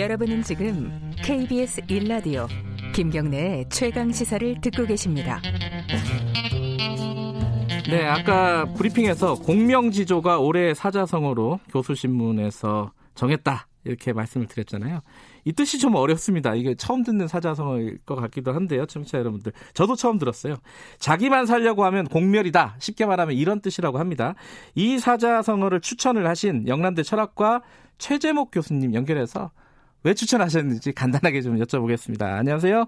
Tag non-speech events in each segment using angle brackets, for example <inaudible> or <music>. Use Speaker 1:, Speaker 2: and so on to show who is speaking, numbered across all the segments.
Speaker 1: 여러분은 지금 KBS 1라디오 김경래의 최강 시사를 듣고 계십니다.
Speaker 2: 네, 아까 브리핑에서 공명지조가 올해 사자성어로 교수신문에서 정했다 이렇게 말씀을 드렸잖아요. 이 뜻이 좀 어렵습니다. 이게 처음 듣는 사자성어일 것 같기도 한데요, 청취자 여러분들. 저도 처음 들었어요. 자기만 살려고 하면 공멸이다. 쉽게 말하면 이런 뜻이라고 합니다. 이 사자성어를 추천을 하신 영남대 철학과 최재목 교수님 연결해서 왜 추천하셨는지 간단하게 좀 여쭤보겠습니다. 안녕하세요.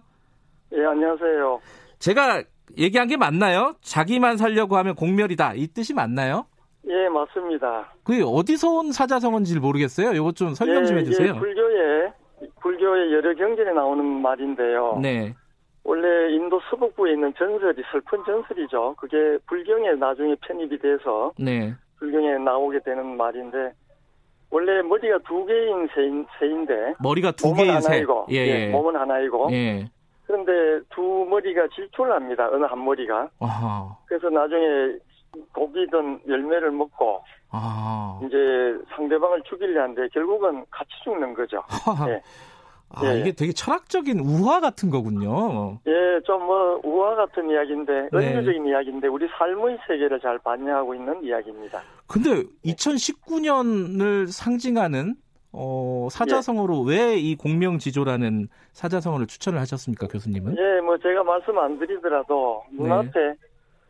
Speaker 3: 예, 안녕하세요.
Speaker 2: 제가 얘기한 게 맞나요? 자기만 살려고 하면 공멸이다. 이 뜻이 맞나요?
Speaker 3: 예, 맞습니다.
Speaker 2: 그게 어디서 온 사자성어인지 모르겠어요. 이것 좀 설명 좀
Speaker 3: 예,
Speaker 2: 해주세요.
Speaker 3: 예, 불교에 불교의 여러 경전에 나오는 말인데요.
Speaker 2: 네.
Speaker 3: 원래 인도 서북부에 있는 전설이 슬픈 전설이죠. 그게 불경에 나중에 편입이 돼서
Speaker 2: 네.
Speaker 3: 불경에 나오게 되는 말인데 원래 머리가 두 개인 새인, 새인데
Speaker 2: 머리가 두 개인 새.
Speaker 3: 하나이고
Speaker 2: 예, 예.
Speaker 3: 몸은 하나이고
Speaker 2: 예.
Speaker 3: 그런데 두 머리가 질투를 합니다. 어느 한 머리가.
Speaker 2: 아.
Speaker 3: 그래서 나중에 독이든 열매를 먹고
Speaker 2: 아.
Speaker 3: 이제 상대방을 죽이려 하는데 결국은 같이 죽는 거죠. <laughs> 예.
Speaker 2: 아,
Speaker 3: 예.
Speaker 2: 이게 되게 철학적인 우화 같은 거군요.
Speaker 3: 예, 좀 뭐 우화 같은 이야기인데
Speaker 2: 네.
Speaker 3: 은유적인 이야기인데 우리 삶의 세계를 잘 반영하고 있는 이야기입니다.
Speaker 2: 근데 2019년을 상징하는 어, 사자성어로
Speaker 3: 예.
Speaker 2: 왜이 공명지조라는 사자성어를 추천을 하셨습니까, 교수님은?
Speaker 3: 예, 뭐 제가 말씀 안 드리더라도
Speaker 2: 네.
Speaker 3: 눈앞에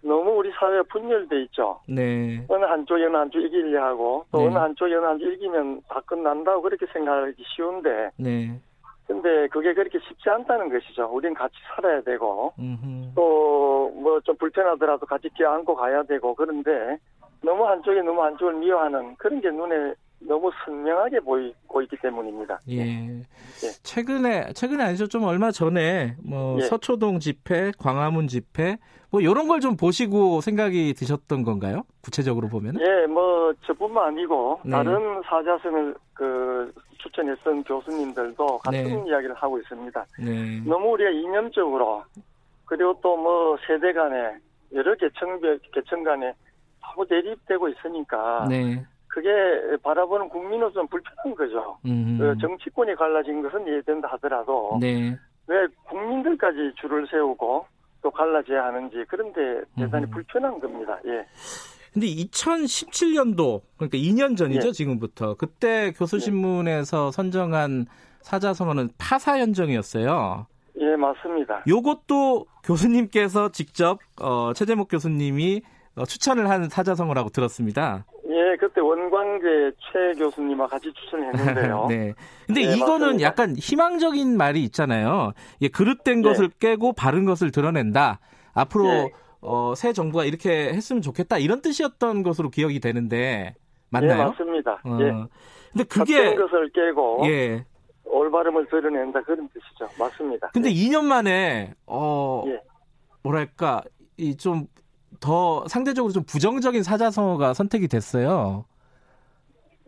Speaker 3: 너무 우리 사회가 분열돼 있죠.
Speaker 2: 네.
Speaker 3: 어느 한쪽이 어느 한쪽 이기려 하고 또
Speaker 2: 네.
Speaker 3: 어느 한쪽이 어느 한쪽 이기면 다 끝난다고 그렇게 생각하기 쉬운데
Speaker 2: 네.
Speaker 3: 근데 그게 그렇게 쉽지 않다는 것이죠. 우린 같이 살아야 되고. 또 뭐 좀 불편하더라도 같이 껴안고 가야 되고 그런데 너무 한쪽이 너무 한쪽을 미워하는 그런 게 눈에 너무 선명하게 보이고 있기 때문입니다.
Speaker 2: 예. 최근에 최근에 아니죠 좀 얼마 전에 뭐
Speaker 3: 예.
Speaker 2: 서초동 집회, 광화문 집회 뭐 이런 걸 좀 보시고 생각이 드셨던 건가요? 구체적으로 보면?
Speaker 3: 예, 뭐 저뿐만 아니고
Speaker 2: 네.
Speaker 3: 다른 사자성을 그 추천했던 교수님들도 같은
Speaker 2: 네.
Speaker 3: 이야기를 하고 있습니다.
Speaker 2: 네.
Speaker 3: 너무 우리가 이념적으로 그리고 또 뭐 세대 간에 여러 계층 계층 간에 너무 대립되고 있으니까
Speaker 2: 네.
Speaker 3: 그게 바라보는 국민으로서 좀 불편한 거죠.
Speaker 2: 음.
Speaker 3: 그 정치권이 갈라진 것은 이해된다 하더라도
Speaker 2: 네.
Speaker 3: 왜 국민들까지 줄을 세우고 또 갈라져야 하는지 그런데 대단히
Speaker 2: 음.
Speaker 3: 불편한 겁니다. 예.
Speaker 2: 근데 2017년도 그러니까 2년 전이죠
Speaker 3: 예.
Speaker 2: 지금부터 그때 교수신문에서 선정한 사자성어는 파사현정이었어요.
Speaker 3: 예, 맞습니다.
Speaker 2: 요것도 교수님께서 직접 어, 최재목 교수님이 어, 추천을 한 사자성어라고 들었습니다.
Speaker 3: 예, 원광재 최 교수님과 같이 추천을 했는데요. <laughs>
Speaker 2: 네. 근데
Speaker 3: 네,
Speaker 2: 이거는
Speaker 3: 맞습니다.
Speaker 2: 약간 희망적인 말이 있잖아요. 예, 그릇된
Speaker 3: 예.
Speaker 2: 것을 깨고 바른 것을 드러낸다. 앞으로
Speaker 3: 예.
Speaker 2: 어, 새 정부가 이렇게 했으면 좋겠다. 이런 뜻이었던 것으로 기억이 되는데
Speaker 3: 예,
Speaker 2: 맞나요?
Speaker 3: 맞습니다.
Speaker 2: 어.
Speaker 3: 예.
Speaker 2: 근데 그게
Speaker 3: 것을 깨고
Speaker 2: 예.
Speaker 3: 올바름을 드러낸다 그런 뜻이죠. 맞습니다.
Speaker 2: 근데 2년 만에 어
Speaker 3: 예.
Speaker 2: 뭐랄까 이 좀 더 상대적으로 좀 부정적인 사자성어가 선택이 됐어요.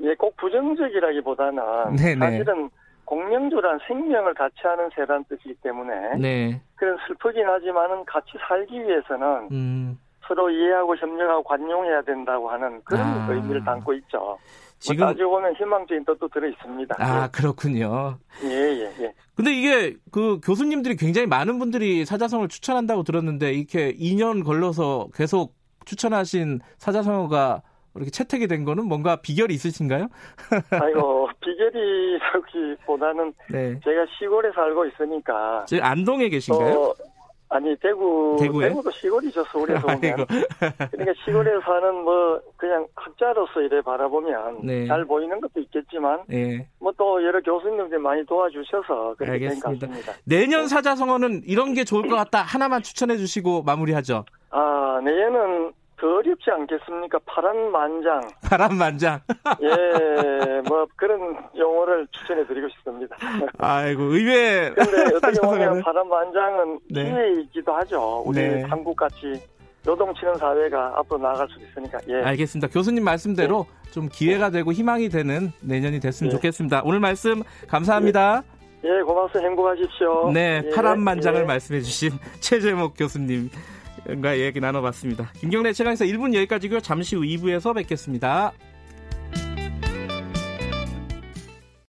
Speaker 3: 예, 꼭 부정적이라기보다는
Speaker 2: 네네.
Speaker 3: 사실은 공명조란 생명을 같이 하는 세라는 뜻이기 때문에
Speaker 2: 네.
Speaker 3: 그런 슬프긴 하지만은 같이 살기 위해서는
Speaker 2: 음.
Speaker 3: 서로 이해하고 협력하고 관용해야 된다고 하는 그런
Speaker 2: 아.
Speaker 3: 의미를 담고 있죠.
Speaker 2: 지금
Speaker 3: 뭐 따지고 보면 희망적인 뜻도 들어 있습니다.
Speaker 2: 아 그렇군요.
Speaker 3: 예, 예, 예.
Speaker 2: 근데 이게 그 교수님들이 굉장히 많은 분들이 사자성어를 추천한다고 들었는데 이렇게 2년 걸러서 계속 추천하신 사자성어가 이렇게 채택이 된 거는 뭔가 비결이 있으신가요? <laughs>
Speaker 3: 아이고 비결이라기보다는
Speaker 2: 네.
Speaker 3: 제가 시골에 살고 있으니까
Speaker 2: 지금 안동에 계신가요?
Speaker 3: 어, 아니 대구
Speaker 2: 대구에?
Speaker 3: 대구도 시골이죠 서울에서
Speaker 2: 아이고. <laughs>
Speaker 3: 그러니까 시골에 사는 뭐 그냥 학자로서 이래 바라보면
Speaker 2: 네.
Speaker 3: 잘 보이는 것도 있겠지만
Speaker 2: 예.
Speaker 3: 뭐또 여러 교수님들이 많이 도와주셔서 그렇게
Speaker 2: 알겠습니다.
Speaker 3: 같습니다.
Speaker 2: 내년 사자성어는 이런 게 좋을 것 같다. 하나만 추천해 주시고 마무리하죠.
Speaker 3: 아 내년은 더 어렵지 않겠습니까? 파란 만장. <laughs>
Speaker 2: 바람만장.
Speaker 3: 예, 뭐 그런 용어를 추천해 드리고 싶습니다.
Speaker 2: 아이고 의외
Speaker 3: 근데 어떻게 <laughs> 보면
Speaker 2: 사자성어는
Speaker 3: 파란 만장은
Speaker 2: 네.
Speaker 3: 기회이기도 하죠. 우리
Speaker 2: 네.
Speaker 3: 한국같이 요동치는 사회가 앞으로 나아갈 수 있으니까. 예.
Speaker 2: 알겠습니다. 교수님 말씀대로 좀 기회가 되고 희망이 되는 내년이 됐으면
Speaker 3: 네.
Speaker 2: 좋겠습니다. 오늘 말씀 감사합니다.
Speaker 3: 예, 고맙습니다. 행복하십시오.
Speaker 2: 네,
Speaker 3: 예,
Speaker 2: 파란만장을
Speaker 3: 예.
Speaker 2: 말씀해 주신 <laughs> 최재목 교수님 과 얘기 나눠봤습니다. 김경래 최강에서 1분 여기까지고요. 잠시 후 2부에서 뵙겠습니다.